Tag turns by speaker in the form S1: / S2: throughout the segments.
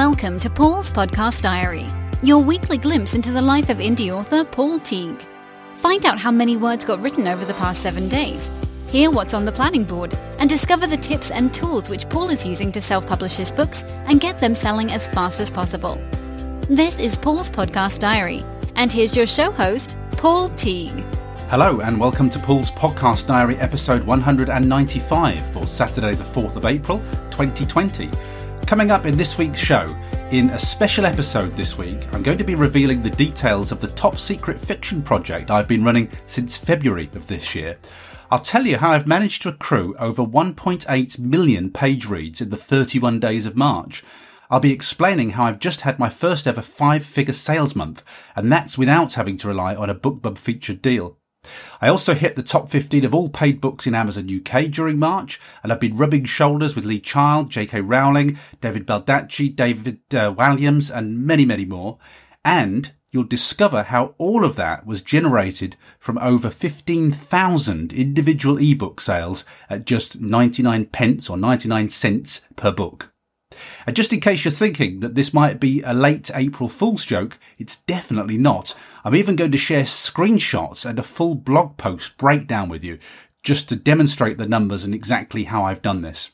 S1: Welcome to Paul's Podcast Diary, your weekly glimpse into the life of indie author Paul Teague. Find out how many words got written over the past seven days, hear what's on the planning board, and discover the tips and tools which Paul is using to self-publish his books and get them selling as fast as possible. This is Paul's Podcast Diary, and here's your show host, Paul Teague.
S2: Hello and welcome to Paul's Podcast Diary episode 195 for Saturday the 4th of April 2020. Coming up in this week's show, in a special episode this week, I'm going to be revealing the details of the top secret fiction project I've been running since February of this year. I'll tell you how I've managed to accrue over 1.8 million page reads in the 31 days of March. I'll be explaining how I've just had my first ever five figure sales month, and that's without having to rely on a BookBub featured deal. I also hit the top 15 of all paid books in Amazon UK during March, and I've been rubbing shoulders with Lee Child, J.K. Rowling, David Baldacci, David uh, Walliams, and many, many more. And you'll discover how all of that was generated from over 15,000 individual ebook sales at just 99 pence or 99 cents per book. And just in case you're thinking that this might be a late April Fool's joke, it's definitely not. I'm even going to share screenshots and a full blog post breakdown with you just to demonstrate the numbers and exactly how I've done this.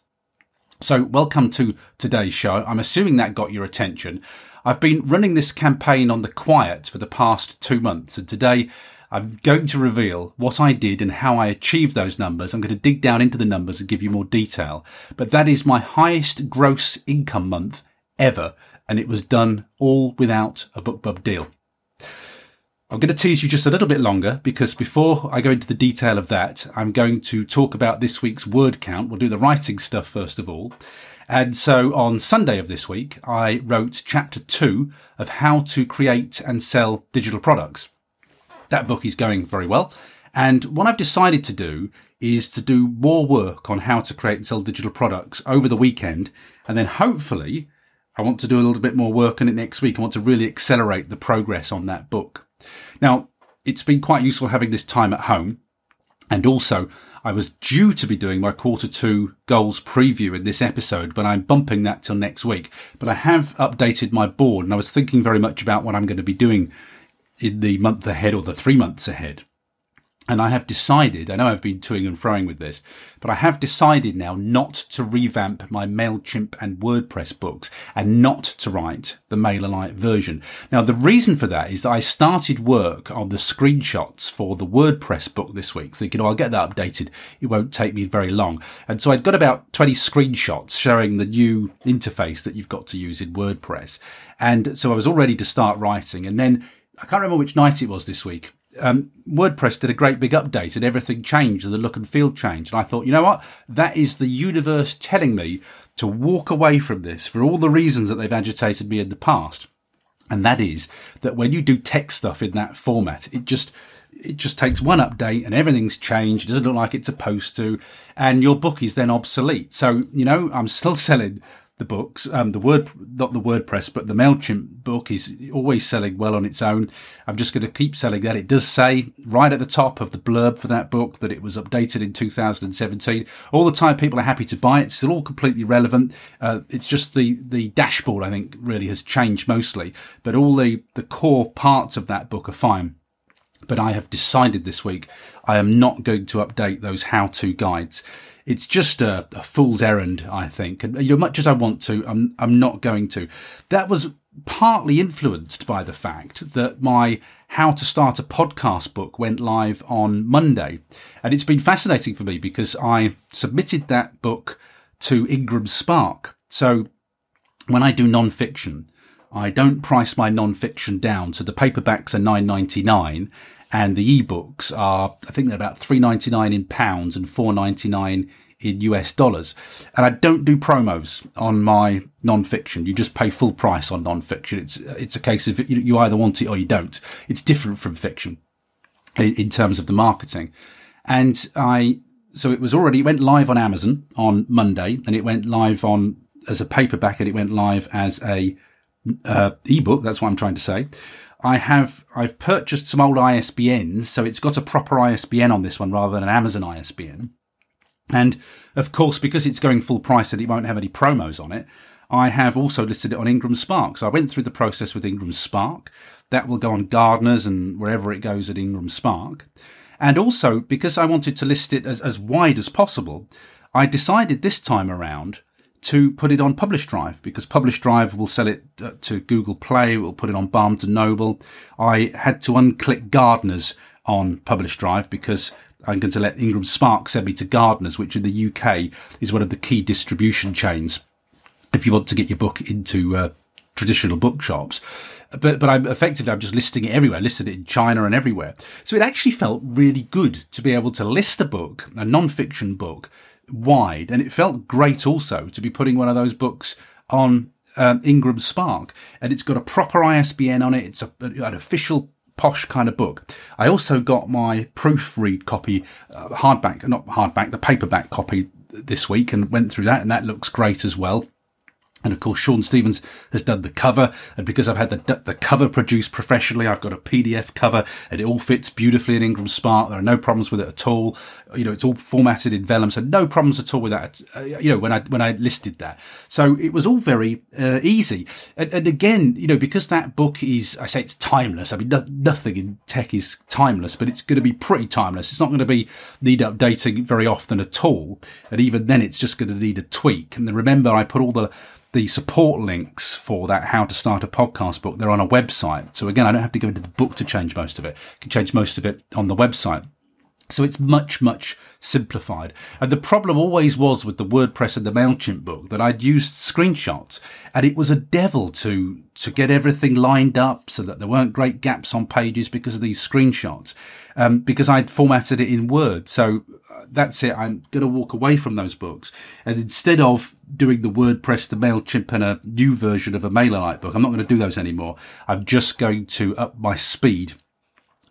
S2: So welcome to today's show. I'm assuming that got your attention. I've been running this campaign on the quiet for the past two months and today I'm going to reveal what I did and how I achieved those numbers. I'm going to dig down into the numbers and give you more detail. But that is my highest gross income month ever. And it was done all without a BookBub deal. I'm going to tease you just a little bit longer because before I go into the detail of that, I'm going to talk about this week's word count. We'll do the writing stuff first of all. And so on Sunday of this week, I wrote chapter two of how to create and sell digital products. That book is going very well. And what I've decided to do is to do more work on how to create and sell digital products over the weekend. And then hopefully I want to do a little bit more work on it next week. I want to really accelerate the progress on that book. Now, it's been quite useful having this time at home. And also I was due to be doing my quarter two goals preview in this episode, but I'm bumping that till next week. But I have updated my board and I was thinking very much about what I'm going to be doing in the month ahead or the three months ahead. And I have decided, I know I've been toing and froing with this, but I have decided now not to revamp my MailChimp and WordPress books and not to write the MailerLite version. Now, the reason for that is that I started work on the screenshots for the WordPress book this week, thinking, oh, I'll get that updated. It won't take me very long. And so I'd got about 20 screenshots showing the new interface that you've got to use in WordPress. And so I was all ready to start writing. And then I can't remember which night it was this week. Um, WordPress did a great big update and everything changed and the look and feel changed. And I thought, you know what? That is the universe telling me to walk away from this for all the reasons that they've agitated me in the past. And that is that when you do tech stuff in that format, it just, it just takes one update and everything's changed. It doesn't look like it's supposed to. And your book is then obsolete. So, you know, I'm still selling the books. Um, the word, not the WordPress, but the MailChimp book is always selling well on its own. I'm just going to keep selling that. It does say right at the top of the blurb for that book that it was updated in 2017. All the time people are happy to buy it. It's still all completely relevant. Uh, it's just the, the dashboard, I think, really has changed mostly, but all the, the core parts of that book are fine. But I have decided this week I am not going to update those how to guides it's just a, a fool's errand, I think. And you know, much as I want to, I'm, I'm not going to. That was partly influenced by the fact that my how to start a podcast book went live on Monday. And it's been fascinating for me because I submitted that book to Ingram Spark. So when I do non-fiction, I don't price my non-fiction down. So the paperbacks are nine ninety nine, and the ebooks are I think they're about three ninety nine in pounds and four ninety nine in US dollars. And I don't do promos on my non-fiction. You just pay full price on non-fiction. It's it's a case of you either want it or you don't. It's different from fiction in, in terms of the marketing. And I so it was already it went live on Amazon on Monday, and it went live on as a paperback, and it went live as a uh, ebook. That's what I'm trying to say. I have I've purchased some old ISBNs, so it's got a proper ISBN on this one rather than an Amazon ISBN. And of course, because it's going full price and it won't have any promos on it, I have also listed it on Ingram Spark. So I went through the process with Ingram Spark. That will go on Gardners and wherever it goes at Ingram Spark. And also, because I wanted to list it as, as wide as possible, I decided this time around to put it on Publish Drive because Publish Drive will sell it uh, to Google Play. We'll put it on Barnes and Noble. I had to unclick Gardners on Publish Drive because I'm going to let Ingram Spark send me to Gardners, which in the UK is one of the key distribution chains. If you want to get your book into uh, traditional bookshops, but but I'm effectively I'm just listing it everywhere. I listed it in China and everywhere. So it actually felt really good to be able to list a book, a non-fiction book, wide, and it felt great also to be putting one of those books on um, Ingram Spark, and it's got a proper ISBN on it. It's a, an official posh kind of book. I also got my proofread copy, uh, hardback, not hardback, the paperback copy this week, and went through that, and that looks great as well. And of course, Sean Stevens has done the cover. And because I've had the, the cover produced professionally, I've got a PDF cover and it all fits beautifully in Ingram Spark. There are no problems with it at all. You know, it's all formatted in vellum. So no problems at all with that. Uh, you know, when I, when I listed that. So it was all very uh, easy. And, and, again, you know, because that book is, I say it's timeless. I mean, no, nothing in tech is timeless, but it's going to be pretty timeless. It's not going to be need updating very often at all. And even then it's just going to need a tweak. And then remember, I put all the, the support links for that how to start a podcast book they're on a website so again i don't have to go into the book to change most of it I can change most of it on the website so it's much, much simplified. And the problem always was with the WordPress and the MailChimp book that I'd used screenshots and it was a devil to, to get everything lined up so that there weren't great gaps on pages because of these screenshots. Um, because I'd formatted it in Word. So that's it. I'm going to walk away from those books. And instead of doing the WordPress, the MailChimp and a new version of a MailerLite book, I'm not going to do those anymore. I'm just going to up my speed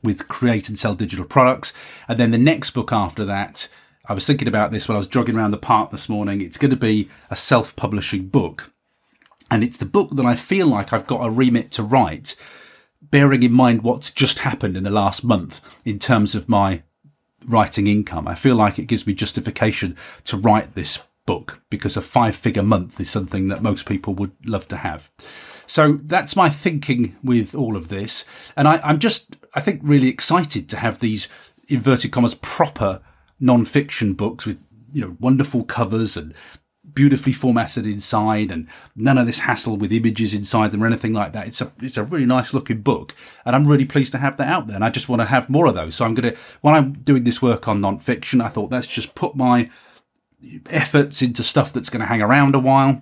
S2: with create and sell digital products. And then the next book after that, I was thinking about this when I was jogging around the park this morning. It's going to be a self-publishing book. And it's the book that I feel like I've got a remit to write, bearing in mind what's just happened in the last month in terms of my writing income. I feel like it gives me justification to write this book because a five figure month is something that most people would love to have. So that's my thinking with all of this. And I, am just, I think, really excited to have these inverted commas proper non-fiction books with, you know, wonderful covers and beautifully formatted inside and none of this hassle with images inside them or anything like that. It's a, it's a really nice looking book and I'm really pleased to have that out there. And I just want to have more of those. So I'm going to, when I'm doing this work on non-fiction, I thought let's just put my efforts into stuff that's going to hang around a while.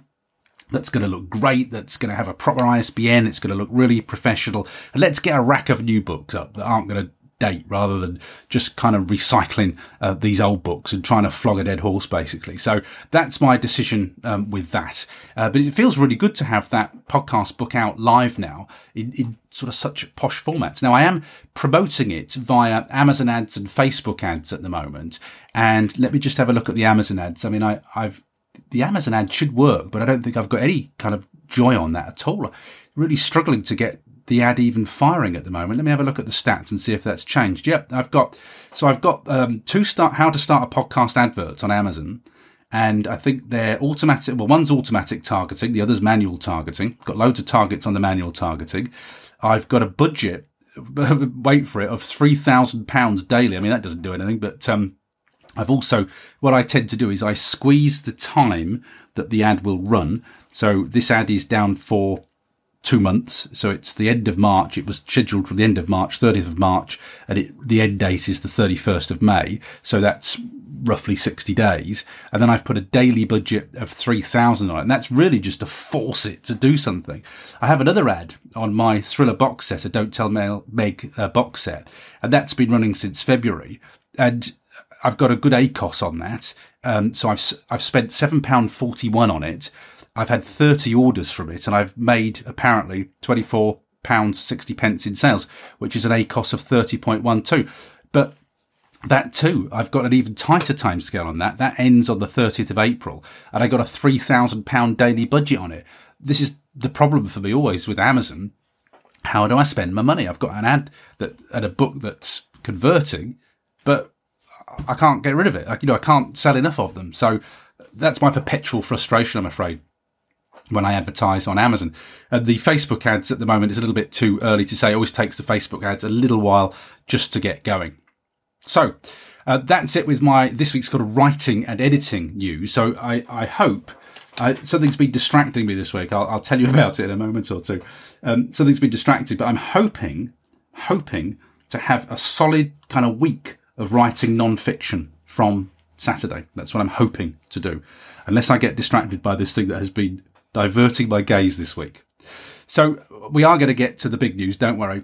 S2: That's going to look great. That's going to have a proper ISBN. It's going to look really professional. And let's get a rack of new books up that aren't going to date rather than just kind of recycling uh, these old books and trying to flog a dead horse, basically. So that's my decision um, with that. Uh, but it feels really good to have that podcast book out live now in, in sort of such posh formats. Now I am promoting it via Amazon ads and Facebook ads at the moment. And let me just have a look at the Amazon ads. I mean, I, I've, the Amazon ad should work, but I don't think I've got any kind of joy on that at all. Really struggling to get the ad even firing at the moment. Let me have a look at the stats and see if that's changed. Yep, I've got so I've got um, two start how to start a podcast adverts on Amazon, and I think they're automatic. Well, one's automatic targeting, the other's manual targeting. Got loads of targets on the manual targeting. I've got a budget. wait for it of three thousand pounds daily. I mean that doesn't do anything, but um, I've also what I tend to do is I squeeze the time that the ad will run. So this ad is down for two months. So it's the end of March. It was scheduled for the end of March, 30th of March, and it, the end date is the 31st of May. So that's roughly 60 days. And then I've put a daily budget of 3000 on it. And that's really just to force it to do something. I have another ad on my thriller box set, a Don't Tell Meg uh, box set. And that's been running since February. And I've got a good ACOS on that. Um, so I've, I've spent £7.41 on it. I've had 30 orders from it and I've made apparently 24 pounds 60 pence in sales, which is an ACOS of 30.12. But that too, I've got an even tighter timescale on that. That ends on the 30th of April and I got a 3000 pound daily budget on it. This is the problem for me always with Amazon. How do I spend my money? I've got an ad that, and a book that's converting, but I can't get rid of it. I, you know, I can't sell enough of them. So that's my perpetual frustration, I'm afraid. When I advertise on Amazon. And the Facebook ads at the moment is a little bit too early to say. It always takes the Facebook ads a little while just to get going. So uh, that's it with my this week's kind of writing and editing news. So I, I hope uh, something's been distracting me this week. I'll, I'll, tell you about it in a moment or two. Um, something's been distracting, but I'm hoping, hoping to have a solid kind of week of writing non-fiction from Saturday. That's what I'm hoping to do, unless I get distracted by this thing that has been diverting my gaze this week. So we are going to get to the big news. Don't worry.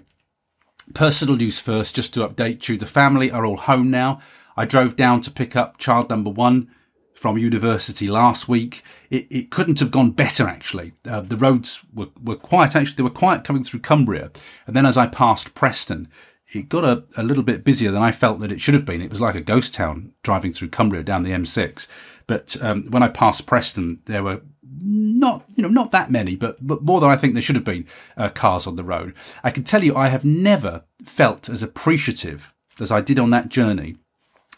S2: Personal news first, just to update you. The family are all home now. I drove down to pick up child number one from university last week. It, it couldn't have gone better, actually. Uh, the roads were, were quiet, actually. They were quiet coming through Cumbria. And then as I passed Preston, it got a, a little bit busier than I felt that it should have been. It was like a ghost town driving through Cumbria down the M6. But um, when I passed Preston, there were not, you know, not that many, but, but more than I think there should have been uh, cars on the road. I can tell you, I have never felt as appreciative as I did on that journey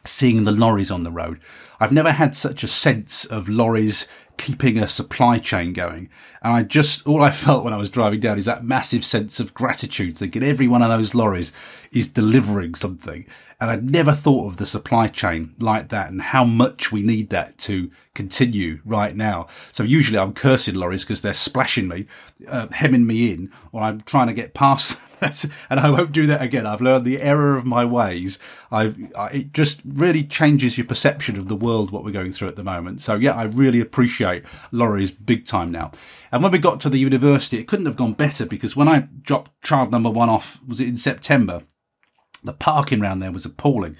S2: seeing the lorries on the road. I've never had such a sense of lorries keeping a supply chain going. And I just, all I felt when I was driving down is that massive sense of gratitude, thinking every one of those lorries is delivering something. And I'd never thought of the supply chain like that and how much we need that to continue right now. So usually I'm cursing lorries because they're splashing me, uh, hemming me in, or I'm trying to get past. and I won't do that again. I've learned the error of my ways. I've, I, it just really changes your perception of the world, what we're going through at the moment. So yeah, I really appreciate lorries big time now. And when we got to the university, it couldn't have gone better because when I dropped child number one off, was it in September? The parking around there was appalling.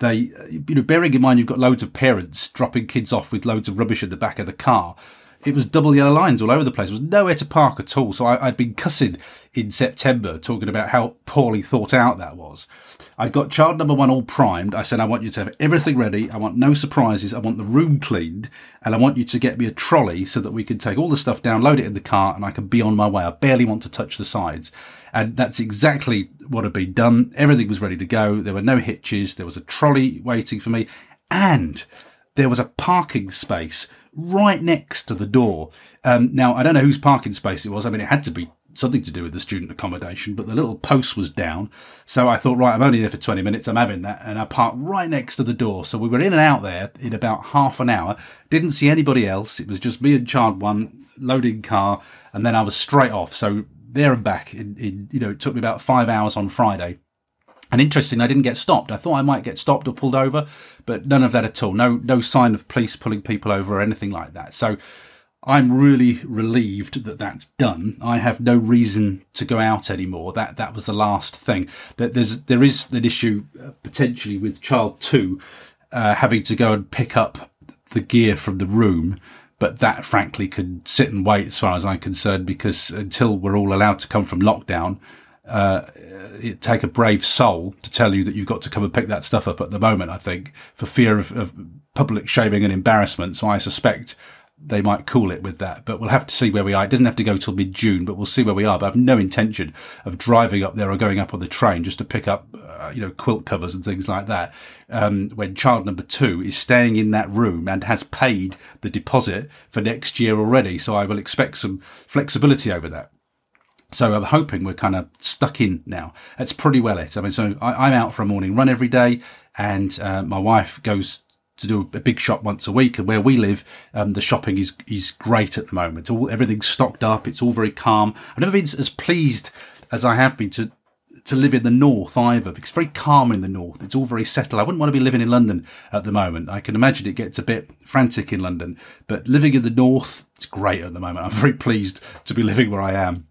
S2: They, uh, you know, bearing in mind you've got loads of parents dropping kids off with loads of rubbish in the back of the car. It was double yellow lines all over the place. There was nowhere to park at all. So I, I'd been cussing in September talking about how poorly thought out that was. I'd got child number one all primed. I said, I want you to have everything ready. I want no surprises. I want the room cleaned and I want you to get me a trolley so that we can take all the stuff down, load it in the car and I can be on my way. I barely want to touch the sides. And that's exactly what had been done. Everything was ready to go. There were no hitches. There was a trolley waiting for me and there was a parking space right next to the door. Um, now, I don't know whose parking space it was. I mean, it had to be something to do with the student accommodation, but the little post was down. So I thought, right, I'm only there for 20 minutes. I'm having that. And I parked right next to the door. So we were in and out there in about half an hour. Didn't see anybody else. It was just me and child one loading car. And then I was straight off. So there and back in, in, you know, it took me about five hours on Friday. And interesting, I didn't get stopped. I thought I might get stopped or pulled over, but none of that at all. No, no sign of police pulling people over or anything like that. So I'm really relieved that that's done. I have no reason to go out anymore. That that was the last thing. That there's there is an issue uh, potentially with child two uh, having to go and pick up the gear from the room but that frankly could sit and wait as far as I'm concerned because until we're all allowed to come from lockdown, uh, it take a brave soul to tell you that you've got to come and pick that stuff up at the moment, I think, for fear of, of public shaming and embarrassment. So I suspect they might cool it with that, but we'll have to see where we are. It doesn't have to go till mid June, but we'll see where we are. But I've no intention of driving up there or going up on the train just to pick up, uh, you know, quilt covers and things like that. Um, when child number two is staying in that room and has paid the deposit for next year already. So I will expect some flexibility over that. So I'm hoping we're kind of stuck in now. That's pretty well it. I mean, so I, am out for a morning run every day and uh, my wife goes to do a big shop once a week. And where we live, um, the shopping is is great at the moment. All everything's stocked up. It's all very calm. I've never been as pleased as I have been to to live in the north either, because it's very calm in the north. It's all very settled. I wouldn't want to be living in London at the moment. I can imagine it gets a bit frantic in London, but living in the north, it's great at the moment. I'm very pleased to be living where I am.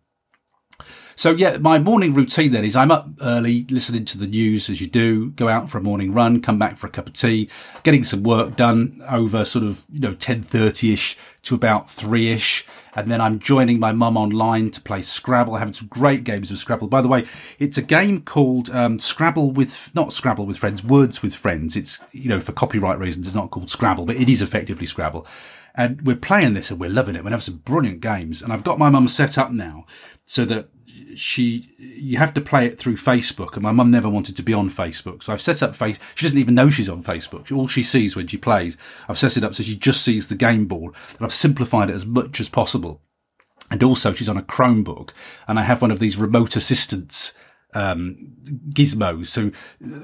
S2: So yeah, my morning routine then is I'm up early, listening to the news as you do, go out for a morning run, come back for a cup of tea, getting some work done over sort of, you know, 10.30ish to about 3ish. And then I'm joining my mum online to play Scrabble, having some great games of Scrabble. By the way, it's a game called um, Scrabble with, not Scrabble with Friends, Words with Friends. It's, you know, for copyright reasons, it's not called Scrabble, but it is effectively Scrabble. And we're playing this and we're loving it. We have some brilliant games. And I've got my mum set up now so that she you have to play it through Facebook, and my mum never wanted to be on Facebook, so I've set up face. She doesn't even know she's on Facebook. All she sees when she plays, I've set it up so she just sees the game ball, and I've simplified it as much as possible. And also she's on a Chromebook and I have one of these remote assistants um, gizmos. So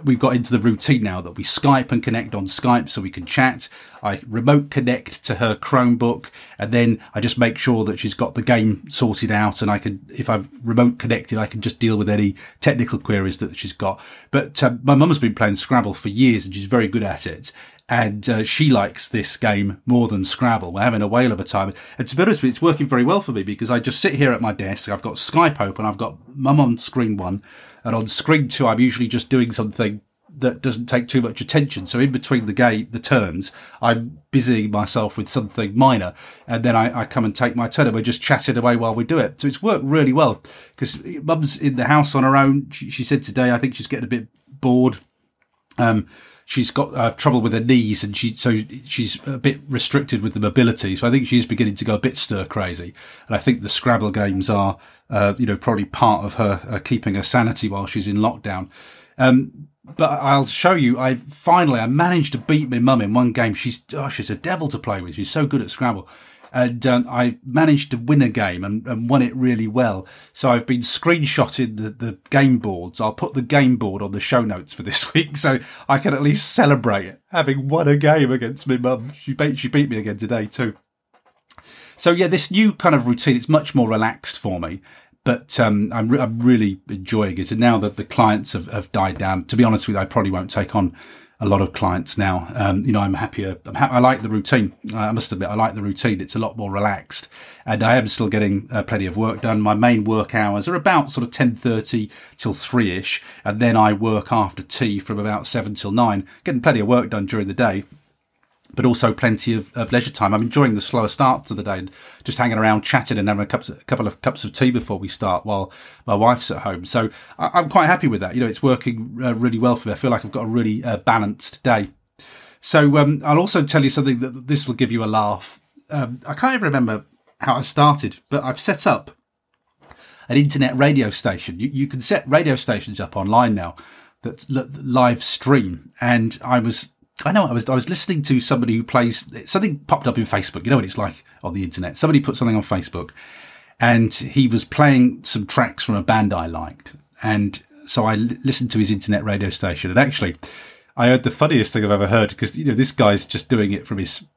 S2: we've got into the routine now that we Skype and connect on Skype so we can chat. I remote connect to her Chromebook and then I just make sure that she's got the game sorted out and I can, if I'm remote connected, I can just deal with any technical queries that she's got. But um, my mum's been playing Scrabble for years and she's very good at it and uh, she likes this game more than Scrabble. We're having a whale of a time. And to be honest with you, it's working very well for me because I just sit here at my desk. I've got Skype open. I've got mum on screen one. And on screen two, I'm usually just doing something that doesn't take too much attention. So in between the game, the turns, I'm busying myself with something minor. And then I, I come and take my turn and we're just chatting away while we do it. So it's worked really well because mum's in the house on her own. She, she said today, I think she's getting a bit bored. Um, she's got uh, trouble with her knees and she so she's a bit restricted with the mobility. So I think she's beginning to go a bit stir crazy. And I think the Scrabble games are, uh, you know, probably part of her uh, keeping her sanity while she's in lockdown. Um, but I'll show you. I finally I managed to beat my mum in one game. She's oh, she's a devil to play with. She's so good at Scrabble and um, I managed to win a game and, and, won it really well. So I've been screenshotting the, the game boards. I'll put the game board on the show notes for this week, so I can at least celebrate having won a game against my mum. She beat she beat me again today too. So yeah, this new kind of routine it's much more relaxed for me. But um, I'm, re- I'm really enjoying it, and now that the clients have, have died down, to be honest with you, I probably won't take on a lot of clients now. Um, you know, I'm happier. I'm ha- i like the routine. I must admit, I like the routine. It's a lot more relaxed and I am still getting uh, plenty of work done. My main work hours are about sort of 10.30 till 3ish. And then I work after tea from about 7 till 9, getting plenty of work done during the day but also plenty of, of leisure time. I'm enjoying the slower start to the day and just hanging around chatting and having a, a couple of cups of tea before we start while my wife's at home. So I, am quite happy with that. You know, it's working uh, really well for me. I feel like I've got a really uh, balanced day. So um, I'll also tell you something that this will give you a laugh. Um, I can't even remember how I started, but I've set up an internet radio station. You, you can set radio stations up online now that live stream. And I was I know I was I was listening to somebody who plays something popped up in Facebook. You know what it's like on the internet. Somebody put something on Facebook, and he was playing some tracks from a band I liked, and so I listened to his internet radio station. And actually, I heard the funniest thing I've ever heard because you know this guy's just doing it from his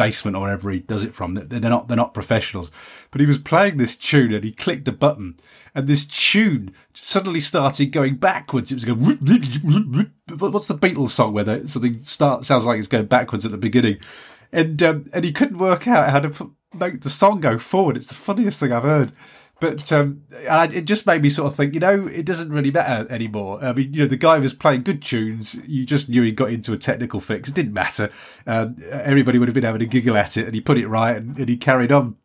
S2: basement or wherever he does it from. They're not they're not professionals, but he was playing this tune and he clicked a button and this tune suddenly started going backwards. It was going. What's the Beatles song where something start sounds like it's going backwards at the beginning, and um, and he couldn't work out how to put, make the song go forward. It's the funniest thing I've heard. But um, it just made me sort of think, you know, it doesn't really matter anymore. I mean, you know, the guy was playing good tunes. You just knew he got into a technical fix. It didn't matter. Um, everybody would have been having a giggle at it, and he put it right, and, and he carried on.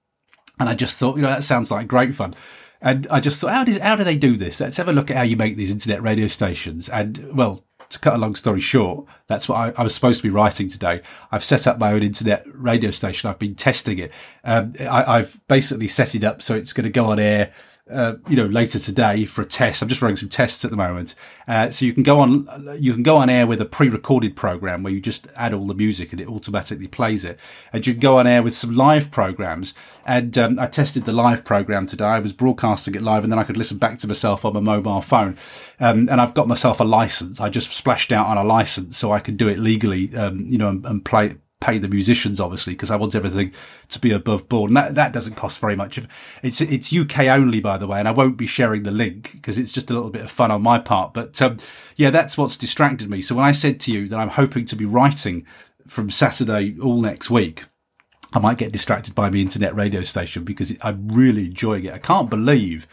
S2: And I just thought, you know, that sounds like great fun. And I just thought, how does how do they do this? Let's have a look at how you make these internet radio stations. And well, to cut a long story short, that's what I, I, was supposed to be writing today. I've set up my own internet radio station. I've been testing it. Um, I, have basically set it up so it's going to go on air uh, you know, later today for a test. I'm just running some tests at the moment. Uh, so you can go on, you can go on air with a pre-recorded program where you just add all the music and it automatically plays it. And you can go on air with some live programs. And um, I tested the live program today. I was broadcasting it live, and then I could listen back to myself on my mobile phone. Um, and I've got myself a license. I just splashed out on a license so I can do it legally, um, you know, and, and play pay the musicians, obviously, because I want everything to be above board. And that, that doesn't cost very much. It's, it's UK only, by the way, and I won't be sharing the link because it's just a little bit of fun on my part. But, um, yeah, that's what's distracted me. So when I said to you that I'm hoping to be writing from Saturday all next week, I might get distracted by the internet radio station because I'm really enjoying it. I can't believe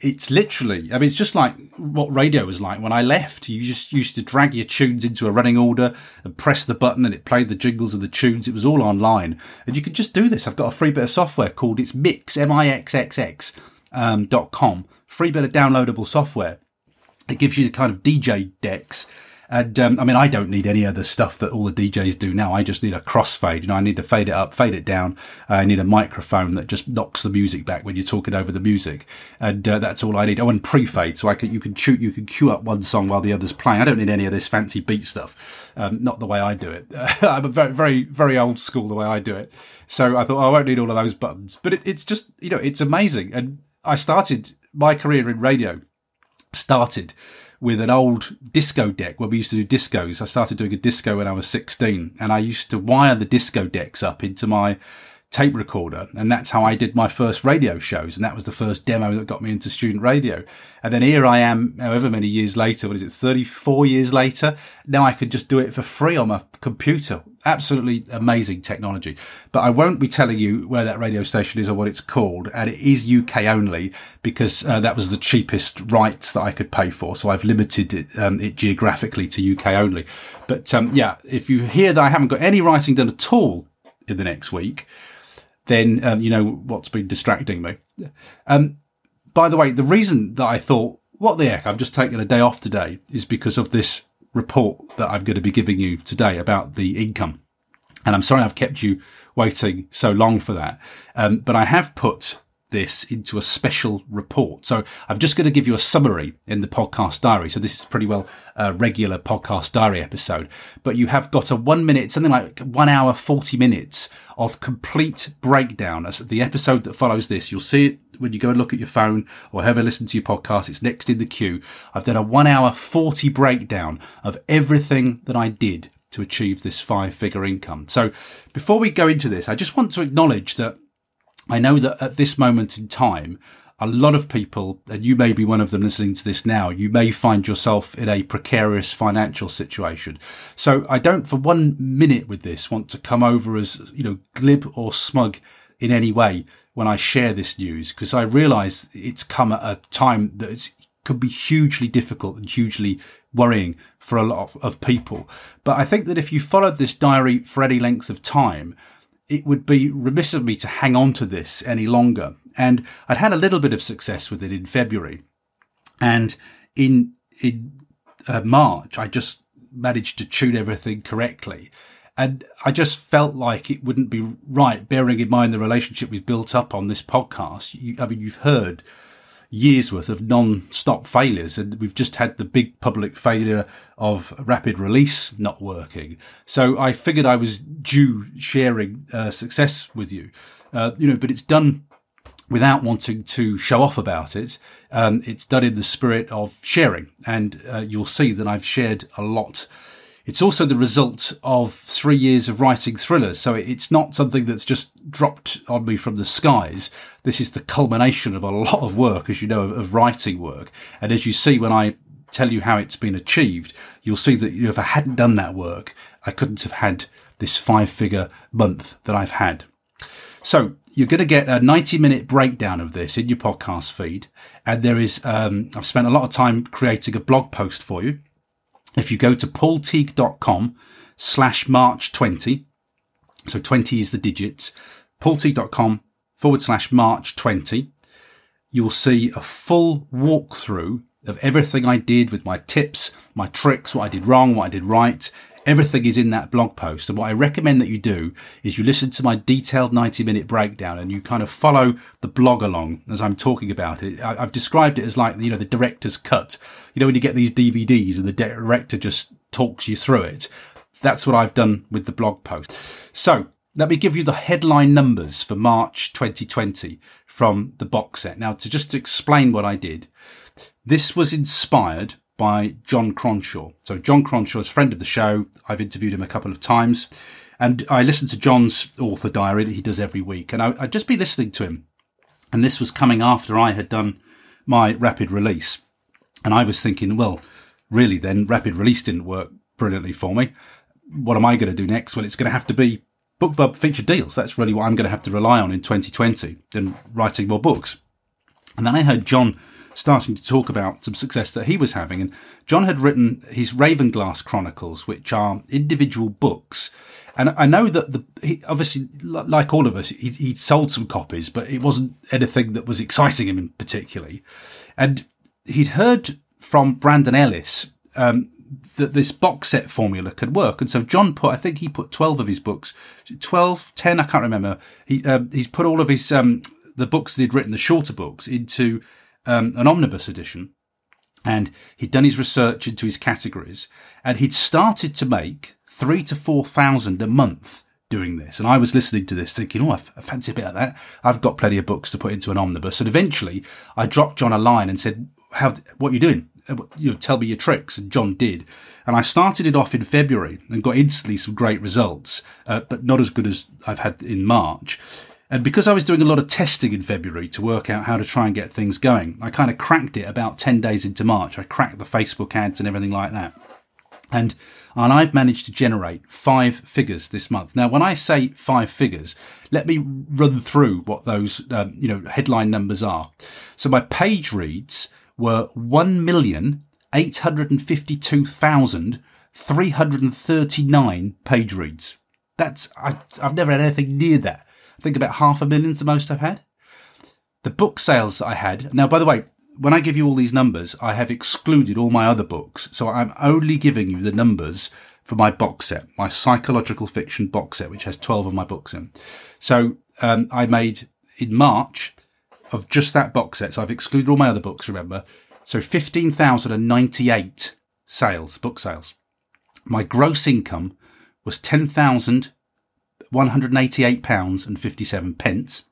S2: it's literally, I mean, it's just like what radio was like when I left. You just used to drag your tunes into a running order and press the button and it played the jingles of the tunes. It was all online and you could just do this. I've got a free bit of software called it's Mixxx, M-I-X-X-X, um, dot com. Free bit of downloadable software. It gives you the kind of DJ decks And um, I mean, I don't need any of the stuff that all the DJs do now. I just need a crossfade. You know, I need to fade it up, fade it down. I need a microphone that just knocks the music back when you're talking over the music, and uh, that's all I need. Oh, and pre-fade, so I can you can shoot, you can queue up one song while the other's playing. I don't need any of this fancy beat stuff. Um, not the way I do it. I'm a very, very, very old school the way I do it. So I thought oh, I won't need all of those buttons, but it, it's just you know it's amazing. And I started my career in radio started with an old disco deck where we used to do discos. I started doing a disco when I was 16 and I used to wire the disco decks up into my tape recorder. And that's how I did my first radio shows. And that was the first demo that got me into student radio. And then here I am, however many years later, what is it, 34 years later? Now I could just do it for free on my computer. Absolutely amazing technology. But I won't be telling you where that radio station is or what it's called. And it is UK only because uh, that was the cheapest rights that I could pay for. So I've limited it, um, it geographically to UK only. But um, yeah, if you hear that I haven't got any writing done at all in the next week, then um, you know what's been distracting me. Um, by the way, the reason that I thought, what the heck, I'm just taking a day off today is because of this report that I'm going to be giving you today about the income. And I'm sorry I've kept you waiting so long for that. Um, but I have put this into a special report. So I'm just going to give you a summary in the podcast diary. So this is pretty well a regular podcast diary episode, but you have got a one minute, something like one hour, 40 minutes of complete breakdown. As the episode that follows this, you'll see it when you go and look at your phone or ever listen to your podcast. It's next in the queue. I've done a one hour, 40 breakdown of everything that I did to achieve this five figure income. So before we go into this, I just want to acknowledge that I know that at this moment in time, a lot of people, and you may be one of them listening to this now, you may find yourself in a precarious financial situation. So I don't for one minute with this want to come over as, you know, glib or smug in any way when I share this news because I realize it's come at a time that it could be hugely difficult and hugely worrying for a lot of, of people. But I think that if you followed this diary for any length of time, it would be remiss of me to hang on to this any longer. And I'd had a little bit of success with it in February. And in, in uh, March, I just managed to tune everything correctly. And I just felt like it wouldn't be right, bearing in mind the relationship we've built up on this podcast. You, I mean, you've heard years worth of non-stop failures. And we've just had the big public failure of rapid release not working. So I figured I was due sharing uh, success with you, uh, you know, but it's done without wanting to show off about it. Um, it's done in the spirit of sharing. And uh, you'll see that I've shared a lot it's also the result of three years of writing thrillers. So it's not something that's just dropped on me from the skies. This is the culmination of a lot of work, as you know, of, of writing work. And as you see when I tell you how it's been achieved, you'll see that if I hadn't done that work, I couldn't have had this five figure month that I've had. So you're going to get a 90 minute breakdown of this in your podcast feed. And there is, um, I've spent a lot of time creating a blog post for you if you go to paulteague.com slash March 20, so 20 is the digits, paulteague.com forward slash March 20, you'll see a full walkthrough of everything I did with my tips, my tricks, what I did wrong, what I did right, Everything is in that blog post. And what I recommend that you do is you listen to my detailed 90 minute breakdown and you kind of follow the blog along as I'm talking about it. I, have described it as like, you know, the director's cut. You know, when you get these DVDs and the director just talks you through it. That's what I've done with the blog post. So let me give you the headline numbers for March 2020 from the box set. Now, to just explain what I did, this was inspired by Jon Cronshaw. So Jon Cronshaw is a friend of the show. I've interviewed him a couple of times and I listened to Jon's author diary that he does every week and I, I'd just be listening to him. And this was coming after I had done my rapid release. And I was thinking, well, really then rapid release didn't work brilliantly for me. What am I going to do next? Well, it's going to have to be BookBub feature deals. That's really what I'm going to have to rely on in 2020 than writing more books. And then I heard Jon starting to talk about some success that he was having. And Jon had written his Ravenglass Chronicles, which are individual books. And I know that the he, obviously, like all of us, he, he'd sold some copies, but it wasn't anything that was exciting him in particularly. And he'd heard from Brandon Ellis um, that this box set formula could work. And so Jon put, I think he put 12 of his books, 12, 10, I can't remember. He, uh, he's put all of his, um, the books that he'd written, the shorter books into, um, an omnibus edition. And he'd done his research into his categories and he'd started to make three to 4,000 a month doing this. And I was listening to this thinking, oh, I fancy a bit of that. I've got plenty of books to put into an omnibus. And eventually I dropped Jon a line and said, how, what are you doing? Uh, you know, tell me your tricks. And Jon did. And I started it off in February and got instantly some great results, uh, but not as good as I've had in March. And because I was doing a lot of testing in February to work out how to try and get things going, I kind of cracked it about 10 days into March. I cracked the Facebook ads and everything like that. And, and I've managed to generate five figures this month. Now, when I say five figures, let me run through what those, um, you know, headline numbers are. So my page reads were 1,852,339 page reads. That's, I, I've never had anything near that. I think about half a million's the most I've had. The book sales that I had. Now, by the way, when I give you all these numbers, I have excluded all my other books. So I'm only giving you the numbers for my box set, my psychological fiction box set, which has 12 of my books in. So um, I made in March of just that box set. So I've excluded all my other books, remember. So 15,098 sales, book sales. My gross income was 10,000 £188.57. pence.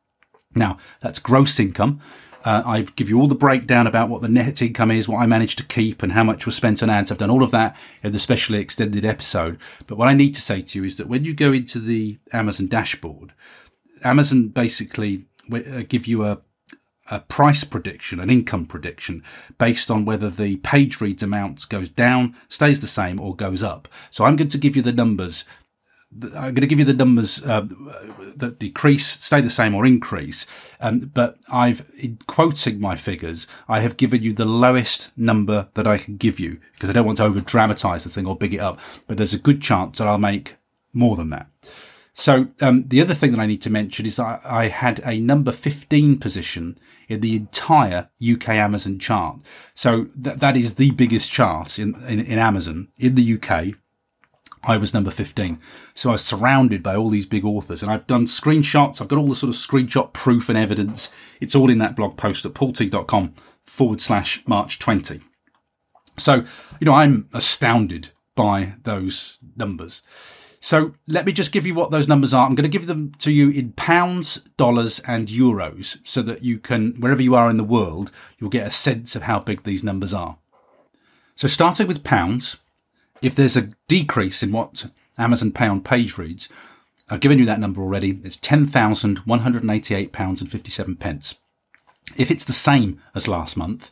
S2: Now, that's gross income. Uh, I give you all the breakdown about what the net income is, what I managed to keep, and how much was spent on ads. I've done all of that in the specially extended episode. But what I need to say to you is that when you go into the Amazon dashboard, Amazon basically uh, give you a a price prediction, an income prediction based on whether the page reads amount goes down, stays the same or goes up. So I'm going to give you the numbers I'm going to give you the numbers uh, that decrease, stay the same, or increase. Um, but I've, in quoting my figures, I have given you the lowest number that I can give you because I don't want to over dramatize the thing or big it up. But there's a good chance that I'll make more than that. So um, the other thing that I need to mention is that I had a number 15 position in the entire UK Amazon chart. So th- that is the biggest chart in, in, in Amazon in the UK. I was number 15. So I was surrounded by all these big authors and I've done screenshots. I've got all the sort of screenshot proof and evidence. It's all in that blog post at paulteague.com forward slash March 20. So, you know, I'm astounded by those numbers. So let me just give you what those numbers are. I'm going to give them to you in pounds, dollars and euros so that you can, wherever you are in the world, you'll get a sense of how big these numbers are. So starting with pounds, if there's a decrease in what Amazon Pay on page reads, I've given you that number already. It's £10,188 and 57 pence. If it's the same as last month,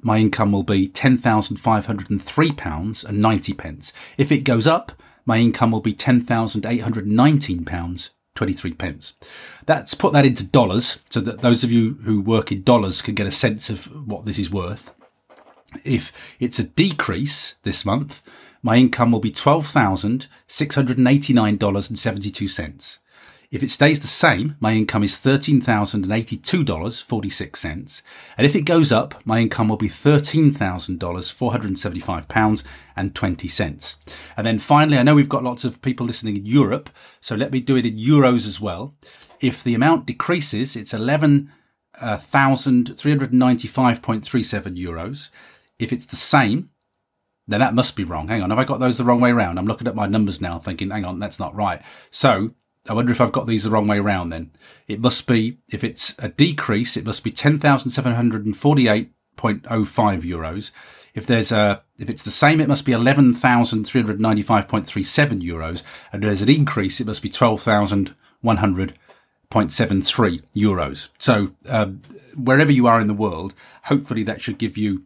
S2: my income will be £10,503 and 90 pence. If it goes up, my income will be £10,819, 23 pence. That's put that into dollars so that those of you who work in dollars can get a sense of what this is worth. If it's a decrease this month, my income will be $12,689.72. If it stays the same, my income is $13,082.46. And if it goes up, my income will be $13,475 and 20 cents. And then finally, I know we've got lots of people listening in Europe, so let me do it in euros as well. If the amount decreases, it's 11,395.37 uh, euros. If it's the same, then that must be wrong. Hang on. Have I got those the wrong way around? I'm looking at my numbers now thinking, hang on, that's not right. So I wonder if I've got these the wrong way around then. It must be, if it's a decrease, it must be 10,748.05 euros. If there's a, if it's the same, it must be 11,395.37 euros. And if there's an increase, it must be 12,100.73 euros. So, um, wherever you are in the world, hopefully that should give you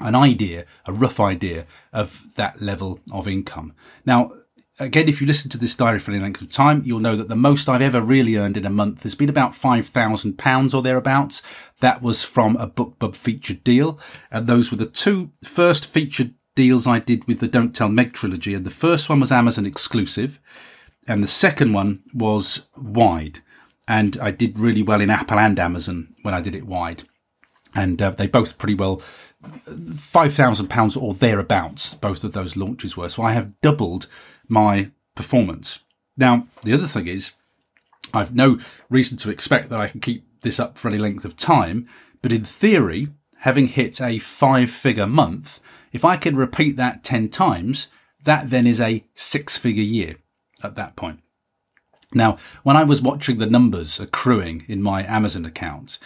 S2: an idea, a rough idea of that level of income. Now, again, if you listen to this diary for any length of time, you'll know that the most I've ever really earned in a month has been about £5,000 or thereabouts. That was from a BookBub featured deal. And those were the two first featured deals I did with the Don't Tell Meg trilogy. And the first one was Amazon exclusive. And the second one was wide. And I did really well in Apple and Amazon when I did it wide. and uh, they both pretty well five thousand pounds or thereabouts. Both of those launches were. So I have doubled my performance. Now the other thing is, I've no reason to expect that I can keep this up for any length of time. But in theory, having hit a five figure month, if I can repeat that 10 times, that then is a six figure year at that point. Now, when I was watching the numbers accruing in my Amazon account,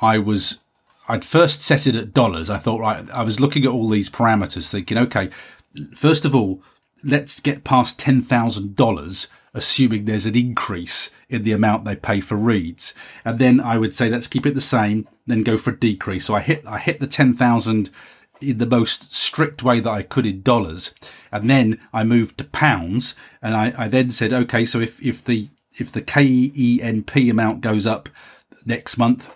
S2: I was, I'd first set it at dollars. I thought, right, I was looking at all these parameters thinking, okay, first of all, let's get past $10,000 assuming there's an increase in the amount they pay for reads. And then I would say, let's keep it the same, then go for a decrease. So I hit, I hit the 10,000 in the most strict way that I could in dollars. And then I moved to pounds and I, I then said, okay, so if, if the, if the KENP amount goes up next month,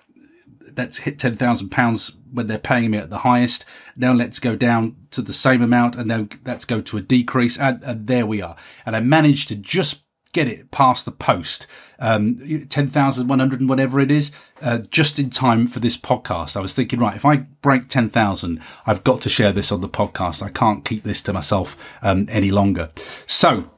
S2: let's hit ten thousand pounds when they're paying me at the highest. Now let's go down to the same amount and then let's go to a decrease. And, and there we are. And I managed to just get it past the post, um, 10,100 and whatever it is, uh, just in time for this podcast. I was thinking, right, if I break 10,000, I've got to share this on the podcast. I can't keep this to myself, um, any longer. So,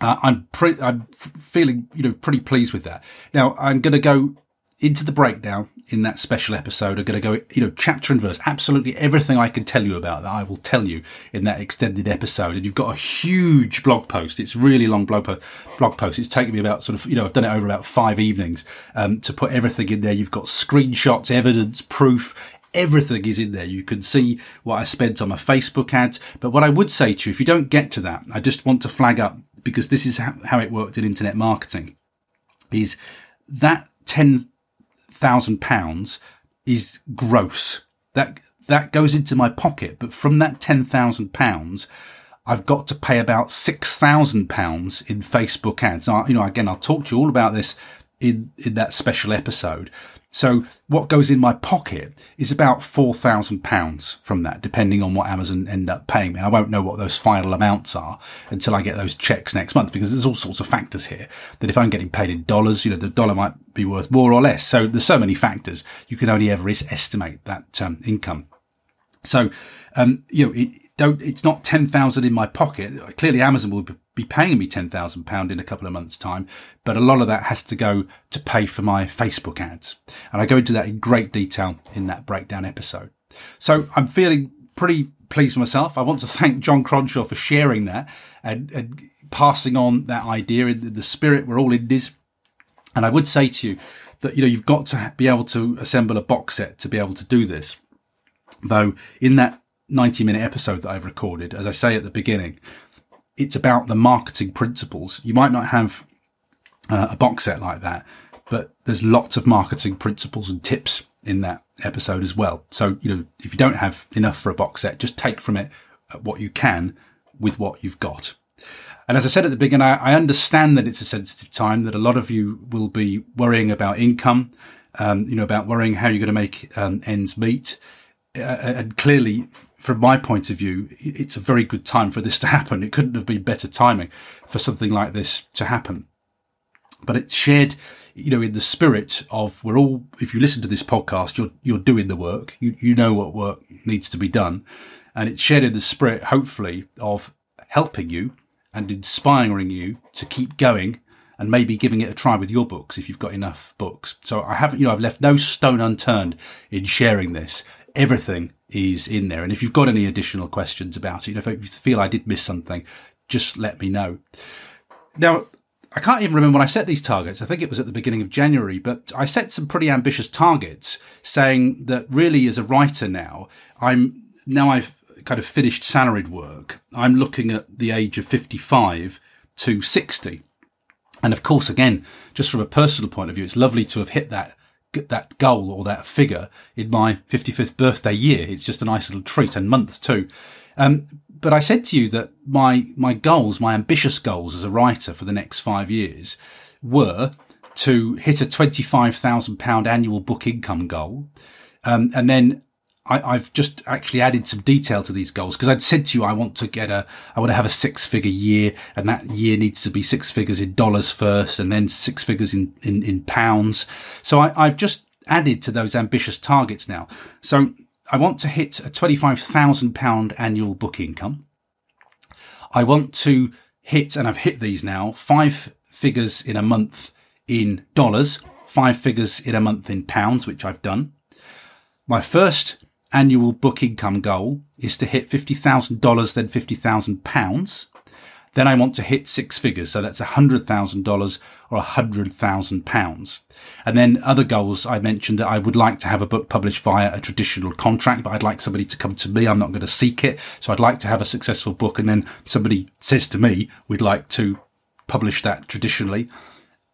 S2: uh, I'm pre- I'm feeling, you know, pretty pleased with that. Now I'm going to go into the breakdown in that special episode. I'm going to go, you know, chapter and verse. Absolutely everything I can tell you about that, I will tell you in that extended episode. And you've got a huge blog post. It's really long blog, po- blog post. It's taken me about sort of, you know, I've done it over about five evenings um, to put everything in there. You've got screenshots, evidence, proof. Everything is in there. You can see what I spent on my Facebook ads. But what I would say to you, if you don't get to that, I just want to flag up because this is how it worked in internet marketing is that 10 thousand pounds is gross. That that goes into my pocket, but from that ten thousand pounds, I've got to pay about six thousand pounds in Facebook ads. Now, you know, again, I'll talk to you all about this in in that special episode. So what goes in my pocket is about four thousand pounds from that, depending on what Amazon end up paying me. I won't know what those final amounts are until I get those checks next month, because there's all sorts of factors here. That if I'm getting paid in dollars, you know, the dollar might be worth more or less. So there's so many factors. You can only ever estimate that um, income. So, um, you know, it, don't, it's not 10,000 in my pocket. Clearly Amazon will be paying me £10,000 in a couple of months time, but a lot of that has to go to pay for my Facebook ads. And I go into that in great detail in that breakdown episode. So I'm feeling pretty pleased with myself. I want to thank Jon Cronshaw for sharing that and, and passing on that idea in the spirit. We're all in this. And I would say to you that, you know, you've got to be able to assemble a box set to be able to do this. Though in that 90 minute episode that I've recorded, as I say at the beginning, it's about the marketing principles. You might not have uh, a box set like that, but there's lots of marketing principles and tips in that episode as well. So, you know, if you don't have enough for a box set, just take from it what you can with what you've got. And as I said at the beginning, I, understand that it's a sensitive time, that a lot of you will be worrying about income, um, you know, about worrying how you're going to make um, ends meet. Uh, and clearly from my point of view, it's a very good time for this to happen. It couldn't have been better timing for something like this to happen. But it's shared, you know, in the spirit of we're all, if you listen to this podcast, you're, you're doing the work. You, you know what work needs to be done. And it's shared in the spirit, hopefully, of helping you and inspiring you to keep going and maybe giving it a try with your books if you've got enough books. So I haven't, you know, I've left no stone unturned in sharing this. Everything is in there. And if you've got any additional questions about it, you know, if you feel I did miss something, just let me know. Now, I can't even remember when I set these targets. I think it was at the beginning of January, but I set some pretty ambitious targets saying that really as a writer now, I'm now I've kind of finished salaried work. I'm looking at the age of 55 to 60. And of course, again, just from a personal point of view, it's lovely to have hit that that goal or that figure in my 55th birthday year. It's just a nice little treat and month too. Um, but I said to you that my, my goals, my ambitious goals as a writer for the next five years were to hit a £25,000 annual book income goal. Um, and then I, have just actually added some detail to these goals because I'd said to you, I want to get a, I want to have a six figure year and that year needs to be six figures in dollars first and then six figures in, in, in pounds. So I, I've just added to those ambitious targets now. So I want to hit a £25,000 annual book income. I want to hit, and I've hit these now, five figures in a month in dollars, five figures in a month in pounds, which I've done. My first annual book income goal is to hit $50,000, then £50,000. Then I want to hit six figures. So that's $100,000 or £100,000. And then other goals I mentioned that I would like to have a book published via a traditional contract, but I'd like somebody to come to me. I'm not going to seek it. So I'd like to have a successful book. And then somebody says to me, we'd like to publish that traditionally.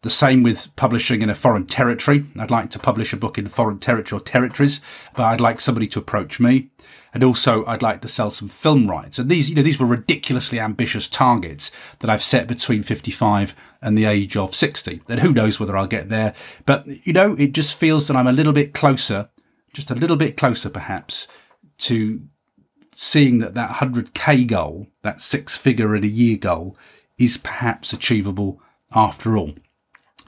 S2: The same with publishing in a foreign territory. I'd like to publish a book in foreign territory or territories, but I'd like somebody to approach me. And also I'd like to sell some film rights. And these, you know, these were ridiculously ambitious targets that I've set between 55 and the age of 60. Then who knows whether I'll get there. But, you know, it just feels that I'm a little bit closer, just a little bit closer perhaps to seeing that that 100k goal, that six figure in a year goal is perhaps achievable after all.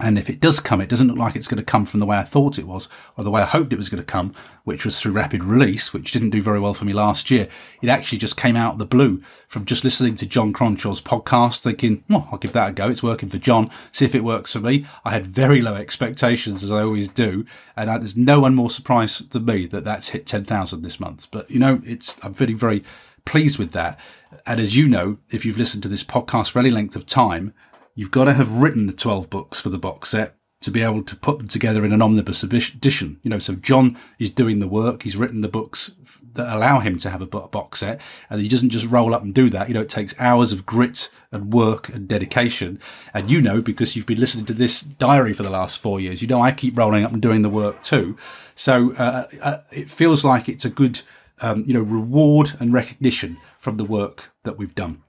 S2: And if it does come, it doesn't look like it's going to come from the way I thought it was, or the way I hoped it was going to come, which was through rapid release, which didn't do very well for me last year. It actually just came out of the blue from just listening to Jon Cronshaw's podcast, thinking, well, I'll give that a go. It's working for Jon. See if it works for me. I had very low expectations, as I always do. And there's no one more surprised than me that that's hit 10,000 this month. But, you know, it's, I'm feeling very pleased with that. And as you know, if you've listened to this podcast for any length of time, you've got to have written the 12 books for the box set to be able to put them together in an omnibus edition. You know, so Jon is doing the work. He's written the books that allow him to have a box set and he doesn't just roll up and do that. You know, it takes hours of grit and work and dedication. And you know, because you've been listening to this diary for the last four years, you know, I keep rolling up and doing the work too. So, uh, uh, it feels like it's a good, um, you know, reward and recognition from the work that we've done.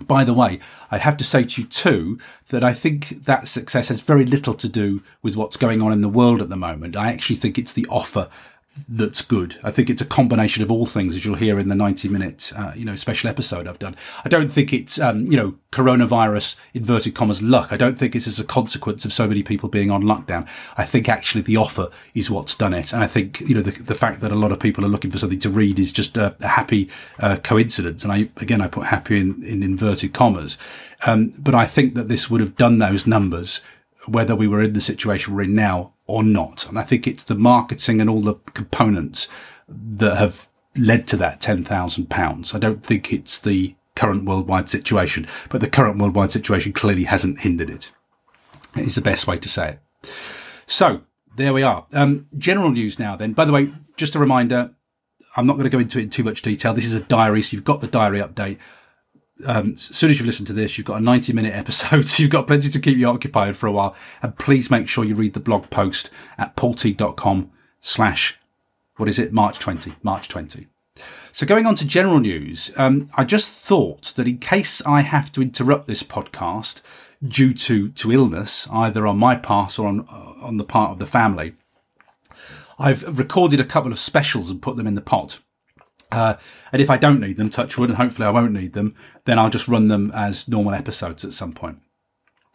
S2: By the way, I have to say to you too that I think that success has very little to do with what's going on in the world at the moment. I actually think it's the offer that's good. I think it's a combination of all things, as you'll hear in the 90 minute, uh, you know, special episode I've done. I don't think it's, um, you know, coronavirus inverted commas luck. I don't think it's as a consequence of so many people being on lockdown. I think actually the offer is what's done it. And I think, you know, the, the fact that a lot of people are looking for something to read is just a, a happy, uh, coincidence. And I, again, I put happy in, in inverted commas. Um, but I think that this would have done those numbers whether we were in the situation we're in now or not. And I think it's the marketing and all the components that have led to that £10,000. I don't think it's the current worldwide situation, but the current worldwide situation clearly hasn't hindered it. Is the best way to say it. So there we are. Um, general news now then. By the way, just a reminder, I'm not going to go into it in too much detail. This is a diary, so you've got the diary update um, as soon as you've listened to this, you've got a 90 minute episode, so you've got plenty to keep you occupied for a while. And please make sure you read the blog post at paulteague.com slash, what is it? March 20, March 20. So going on to general news, um, I just thought that in case I have to interrupt this podcast due to, to illness, either on my part or on, on the part of the family, I've recorded a couple of specials and put them in the pot. Uh, and if I don't need them, touch wood, and hopefully I won't need them, then I'll just run them as normal episodes at some point.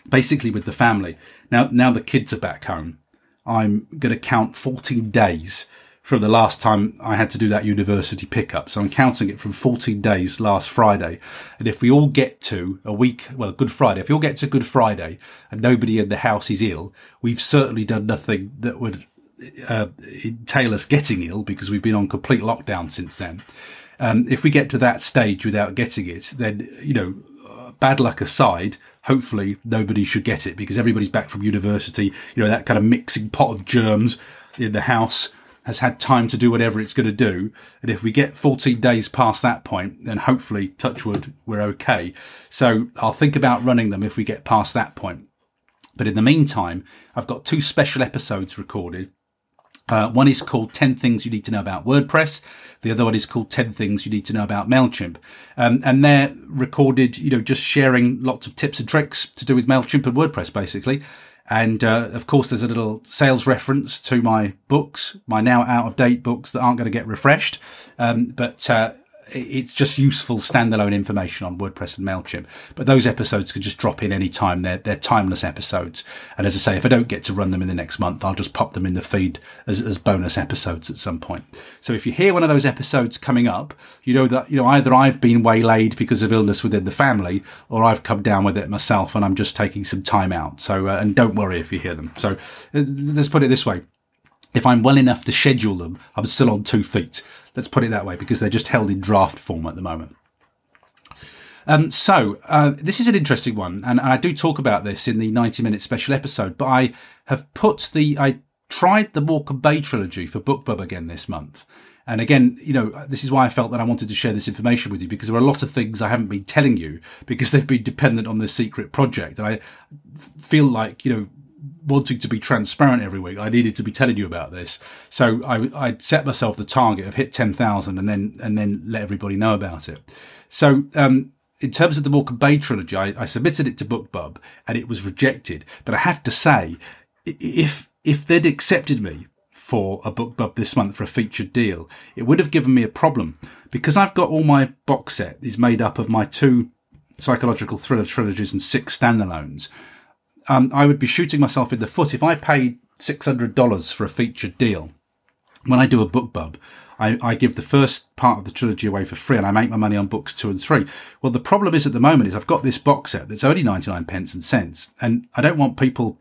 S2: Basically with the family. Now, now the kids are back home. I'm going to count 14 days from the last time I had to do that university pickup. So I'm counting it from 14 days last Friday. And if we all get to a week, well, Good Friday, if we all get to Good Friday and nobody in the house is ill, we've certainly done nothing that would uh, us getting ill because we've been on complete lockdown since then. Um, if we get to that stage without getting it, then, you know, bad luck aside, hopefully nobody should get it because everybody's back from university. You know, that kind of mixing pot of germs in the house has had time to do whatever it's going to do. And if we get 14 days past that point, then hopefully, touchwood, we're okay. So I'll think about running them if we get past that point. But in the meantime, I've got two special episodes recorded uh, one is called 10 Things You Need to Know About WordPress. The other one is called 10 Things You Need to Know About MailChimp. Um, and they're recorded, you know, just sharing lots of tips and tricks to do with MailChimp and WordPress, basically. And, uh, of course, there's a little sales reference to my books, my now out of date books that aren't going to get refreshed. Um, but, uh, it's just useful standalone information on WordPress and MailChimp. But those episodes can just drop in any time. They're, they're timeless episodes. And as I say, if I don't get to run them in the next month, I'll just pop them in the feed as, as bonus episodes at some point. So if you hear one of those episodes coming up, you know that, you know, either I've been waylaid because of illness within the family or I've come down with it myself and I'm just taking some time out. So, uh, and don't worry if you hear them. So uh, let's put it this way if I'm well enough to schedule them, I'm still on two feet. Let's put it that way because they're just held in draft form at the moment. Um, so uh, this is an interesting one, and, I do talk about this in the 90 minute special episode. But I have put the I tried the Morecambe Bay trilogy for BookBub again this month, and again, you know, this is why I felt that I wanted to share this information with you because there are a lot of things I haven't been telling you because they've been dependent on this secret project, and I feel like you know wanting to be transparent every week, I needed to be telling you about this. So I, I set myself the target of hit 10,000 and then, and then let everybody know about it. So, um, in terms of the Morecambe Bay trilogy, I, I submitted it to BookBub and it was rejected. But I have to say, if, if they'd accepted me for a BookBub this month for a featured deal, it would have given me a problem because I've got all my box set is made up of my two psychological thriller trilogies and six standalones um, I would be shooting myself in the foot if I paid $600 for a featured deal. When I do a BookBub, I, I, give the first part of the trilogy away for free and I make my money on books two and three. Well, the problem is at the moment is I've got this box set that's only 99 pence and cents and I don't want people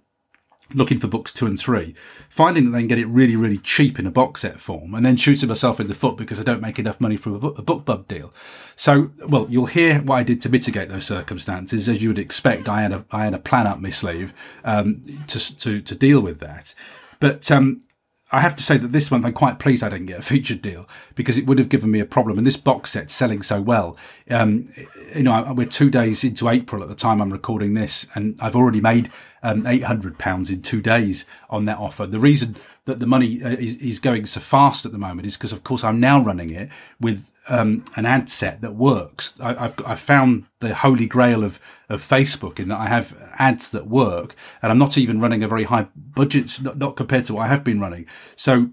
S2: looking for books two and three, finding that they can get it really, really cheap in a box set form, and then shooting myself in the foot because I don't make enough money from a, book, a BookBub deal. So, well, you'll hear what I did to mitigate those circumstances. As you would expect, I had a I had a plan up my sleeve um, to to to deal with that. But um, I have to say that this month I'm quite pleased I didn't get a featured deal because it would have given me a problem. And this box set's selling so well. Um, you know, we're two days into April at the time I'm recording this, and I've already made um, £800 in two days on that offer. The reason that the money uh, is, is going so fast at the moment is because, of course, I'm now running it with um, an ad set that works. I, have I've found the holy grail of of Facebook in that I have ads that work, and I'm not even running a very high budget, not, not compared to what I have been running. So,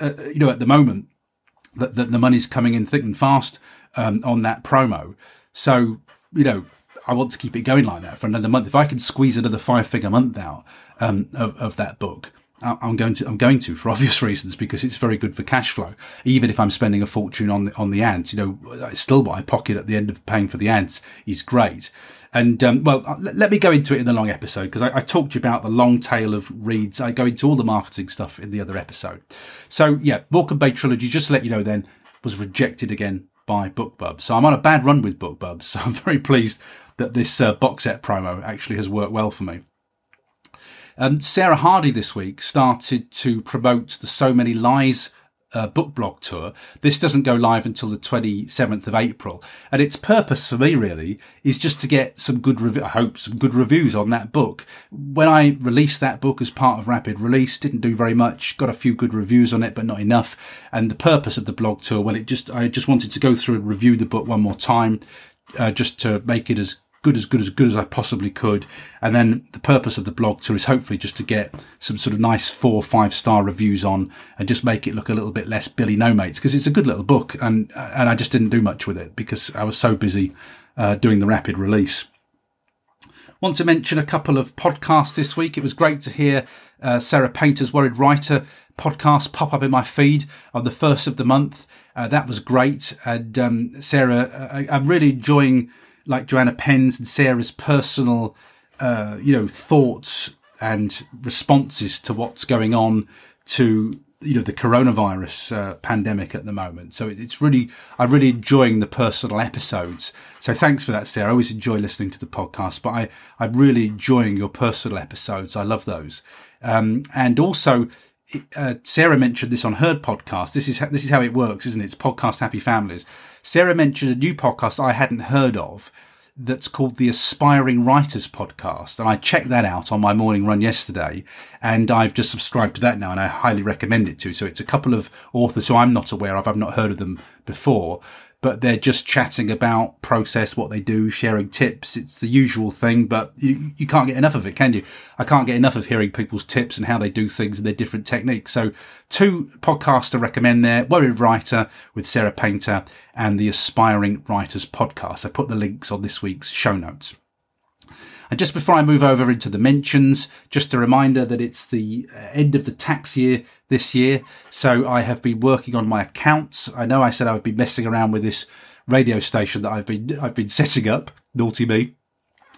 S2: uh, you know, at the moment, that the, the, money's coming in thick and fast um, on that promo. So, you know, I want to keep it going like that for another month. If I can squeeze another five figure month out um, of, of that book, I'm going to, I'm going to for obvious reasons because it's very good for cash flow. Even if I'm spending a fortune on the, on the ads, you know, still what I pocket at the end of paying for the ads is great. And, um, well, uh, let me go into it in the long episode because I, I, talked to you about the long tail of reads. I go into all the marketing stuff in the other episode. So yeah, Morecambe Bay trilogy, just to let you know then, was rejected again by BookBub. So I'm on a bad run with BookBub. So I'm very pleased that this uh, box set promo actually has worked well for me. Um, Sarah Hardy this week started to promote the So Many Lies uh, book blog tour. This doesn't go live until the 27th of April. And its purpose for me really is just to get some good, rev- I hope some good reviews on that book. When I released that book as part of Rapid Release, didn't do very much, got a few good reviews on it, but not enough. And the purpose of the blog tour, well, it just, I just wanted to go through and review the book one more time, uh, just to make it as good as good as good as I possibly could. And then the purpose of the blog tour is hopefully just to get some sort of nice four or five star reviews on and just make it look a little bit less Billy No Mates because it's a good little book. And, and I just didn't do much with it because I was so busy, uh, doing the rapid release. Want to mention a couple of podcasts this week. It was great to hear, uh, Sarah Painter's Worried Writer podcast pop up in my feed on the first of the month. Uh, that was great. And, um, Sarah, I, I'm really enjoying, like Joanna Penn's and Sarah's personal, uh, you know, thoughts and responses to what's going on to you know the coronavirus uh, pandemic at the moment. So it's really I'm really enjoying the personal episodes. So thanks for that, Sarah. I always enjoy listening to the podcast, but I I'm really enjoying your personal episodes. I love those. Um, and also uh, Sarah mentioned this on her podcast. This is this is how it works, isn't it? It's podcast Happy Families. Sarah mentioned a new podcast I hadn't heard of that's called the Aspiring Writers Podcast. And I checked that out on my morning run yesterday and I've just subscribed to that now and I highly recommend it to. So it's a couple of authors who I'm not aware of. I've not heard of them before, but they're just chatting about process, what they do, sharing tips. It's the usual thing, but you, you can't get enough of it, can you? I can't get enough of hearing people's tips and how they do things and their different techniques. So two podcasts to recommend there, Worried Writer with Sarah Painter and the Aspiring Writers podcast. I put the links on this week's show notes. And just before I move over into the mentions, just a reminder that it's the uh, end of the tax year this year. So I have been working on my accounts. I know I said I would be messing around with this radio station that I've been, I've been setting up. Naughty me.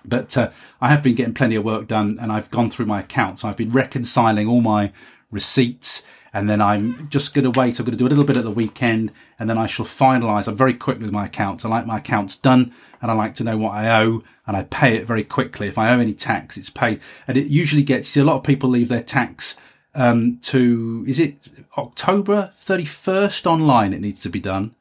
S2: But uh, I have been getting plenty of work done and I've gone through my accounts. I've been reconciling all my receipts and then I'm just going to wait. I'm going to do a little bit at the weekend and then I shall finalize. I'm very quick with my accounts. I like my accounts done and I like to know what I owe and I pay it very quickly. If I owe any tax, it's paid. And it usually gets, see, a lot of people leave their tax, um, to, is it October 31st online? It needs to be done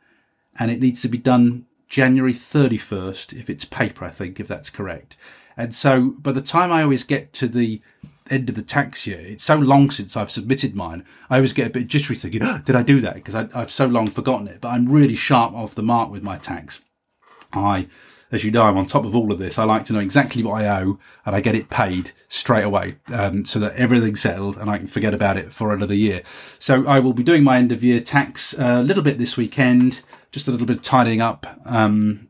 S2: and it needs to be done January 31st if it's paper, I think, if that's correct. And so by the time I always get to the end of the tax year, it's so long since I've submitted mine. I always get a bit jittery thinking, oh, did I do that? Because I've so long forgotten it, but I'm really sharp off the mark with my tax. I as you know, I'm on top of all of this. I like to know exactly what I owe and I get it paid straight away, um, so that everything's settled and I can forget about it for another year. So I will be doing my end of year tax a little bit this weekend, just a little bit of tidying up, um,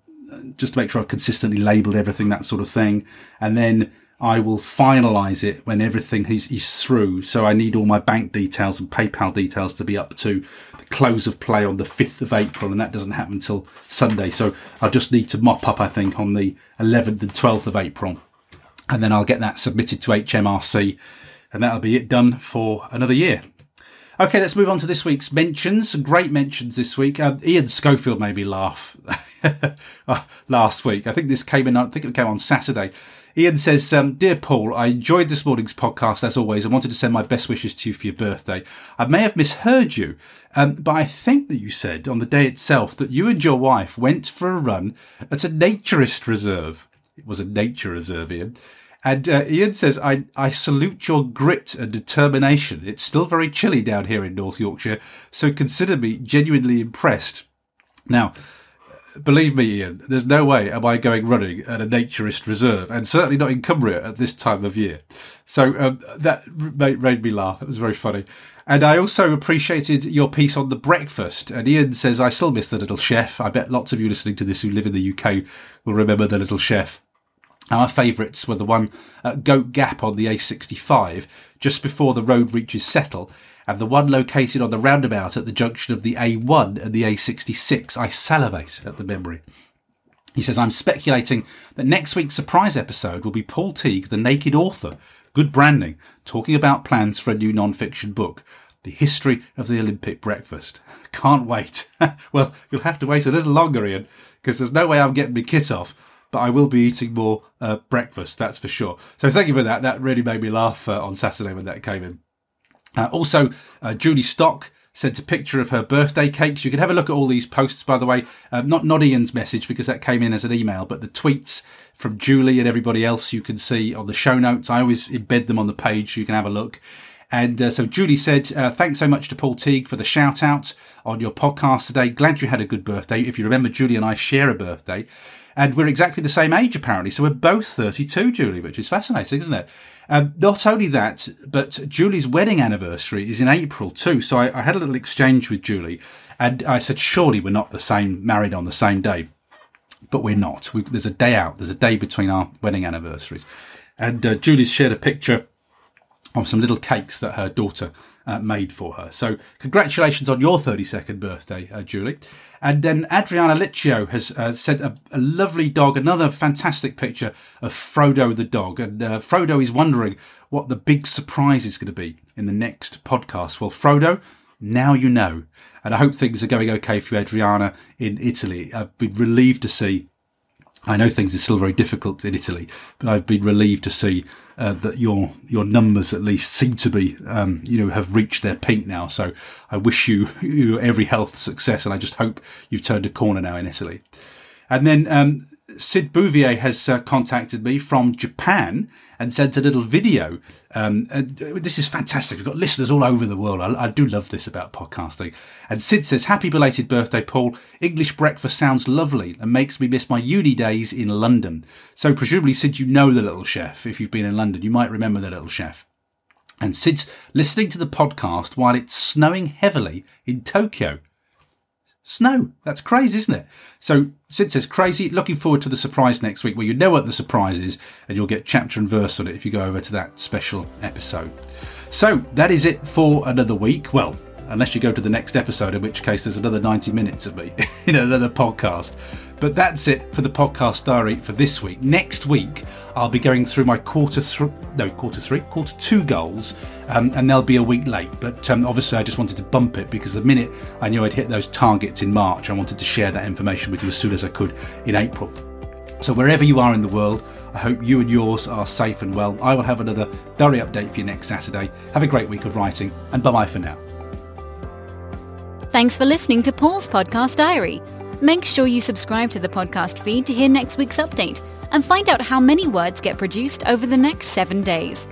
S2: just to make sure I've consistently labelled everything, that sort of thing. And then I will finalize it when everything is, is through. So I need all my bank details and PayPal details to be up to the close of play on the 5th of April, and that doesn't happen until Sunday. So I'll just need to mop up, I think, on the 11th and 12th of April. And then I'll get that submitted to HMRC, and that'll be it done for another year. Okay, let's move on to this week's mentions. Great mentions this week. Uh, Ian Schofield made me laugh last week. I think this came in, I think it came on Saturday. Ian says, um, Dear Paul, I enjoyed this morning's podcast as always and wanted to send my best wishes to you for your birthday. I may have misheard you, um, but I think that you said on the day itself that you and your wife went for a run at a naturist reserve. It was a nature reserve, Ian. And uh, Ian says, I, I salute your grit and determination. It's still very chilly down here in North Yorkshire, so consider me genuinely impressed. Now, believe me, Ian, there's no way am I going running at a naturist reserve, and certainly not in Cumbria at this time of year. So um, that made, made me laugh. It was very funny. And I also appreciated your piece on the breakfast. And Ian says, I still miss the little chef. I bet lots of you listening to this who live in the UK will remember the little chef. Our favourites were the one at Goat Gap on the A65, just before the road reaches Settle, and the one located on the roundabout at the junction of the A1 and the A66. I salivate at the memory. He says, I'm speculating that next week's surprise episode will be Paul Teague, the naked author, good branding, talking about plans for a new non-fiction book, The History of the Olympic Breakfast. Can't wait. well, you'll have to wait a little longer, Ian, because there's no way I'm getting my kit off, but I will be eating more uh, breakfast, that's for sure. So thank you for that. That really made me laugh uh, on Saturday when that came in. Uh, also, uh, Julie Stock sent a picture of her birthday cakes. You can have a look at all these posts, by the way. Uh, not not Ian's message because that came in as an email, but the tweets from Julie and everybody else you can see on the show notes. I always embed them on the page so you can have a look. And uh, so Julie said, uh, thanks so much to Paul Teague for the shout out on your podcast today. Glad you had a good birthday. If you remember, Julie and I share a birthday and we're exactly the same age apparently. So we're both 32, Julie, which is fascinating, isn't it? Um, not only that, but Julie's wedding anniversary is in April too. So I, I had a little exchange with Julie and I said, surely we're not the same, married on the same day. But we're not. We, there's a day out. There's a day between our wedding anniversaries. And uh, Julie's shared a picture of some little cakes that her daughter uh, made for her. So congratulations on your 32nd birthday, uh, Julie. And then Adriana Liccio has uh, sent a, a, lovely dog, another fantastic picture of Frodo the dog. And uh, Frodo is wondering what the big surprise is going to be in the next podcast. Well, Frodo, now you know. And I hope things are going okay for you, Adriana, in Italy. I've been relieved to see. I know things are still very difficult in Italy, but I've been relieved to see uh, that your your numbers at least seem to be um, you know have reached their peak now. So I wish you, you every health success, and I just hope you've turned a corner now in Italy. And then um, Sid Bouvier has uh, contacted me from Japan and sent a little video. Um, this is fantastic. We've got listeners all over the world. I, I, do love this about podcasting. And Sid says, Happy belated birthday, Paul. English breakfast sounds lovely and makes me miss my uni days in London. So presumably, Sid, you know the little chef. If you've been in London, you might remember the little chef. And Sid's listening to the podcast while it's snowing heavily in Tokyo. Snow. That's crazy, isn't it? So Sid says, crazy. Looking forward to the surprise next week. Well, you know what the surprise is, and you'll get chapter and verse on it if you go over to that special episode. So that is it for another week. Well, unless you go to the next episode, in which case there's another 90 minutes of me in another podcast. But that's it for the podcast diary for this week. Next week, I'll be going through my quarter three, no, quarter three, quarter two goals, um, and they'll be a week late. But um, obviously, I just wanted to bump it because the minute I knew I'd hit those targets in March, I wanted to share that information with you as soon as I could in April. So, wherever you are in the world, I hope you and yours are safe and well. I will have another diary update for you next Saturday. Have a great week of writing, and bye bye for now.
S1: Thanks for listening to Paul's Podcast Diary. Make sure you subscribe to the podcast feed to hear next week's update and find out how many words get produced over the next seven days.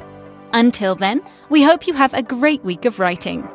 S1: Until then, we hope you have a great week of writing.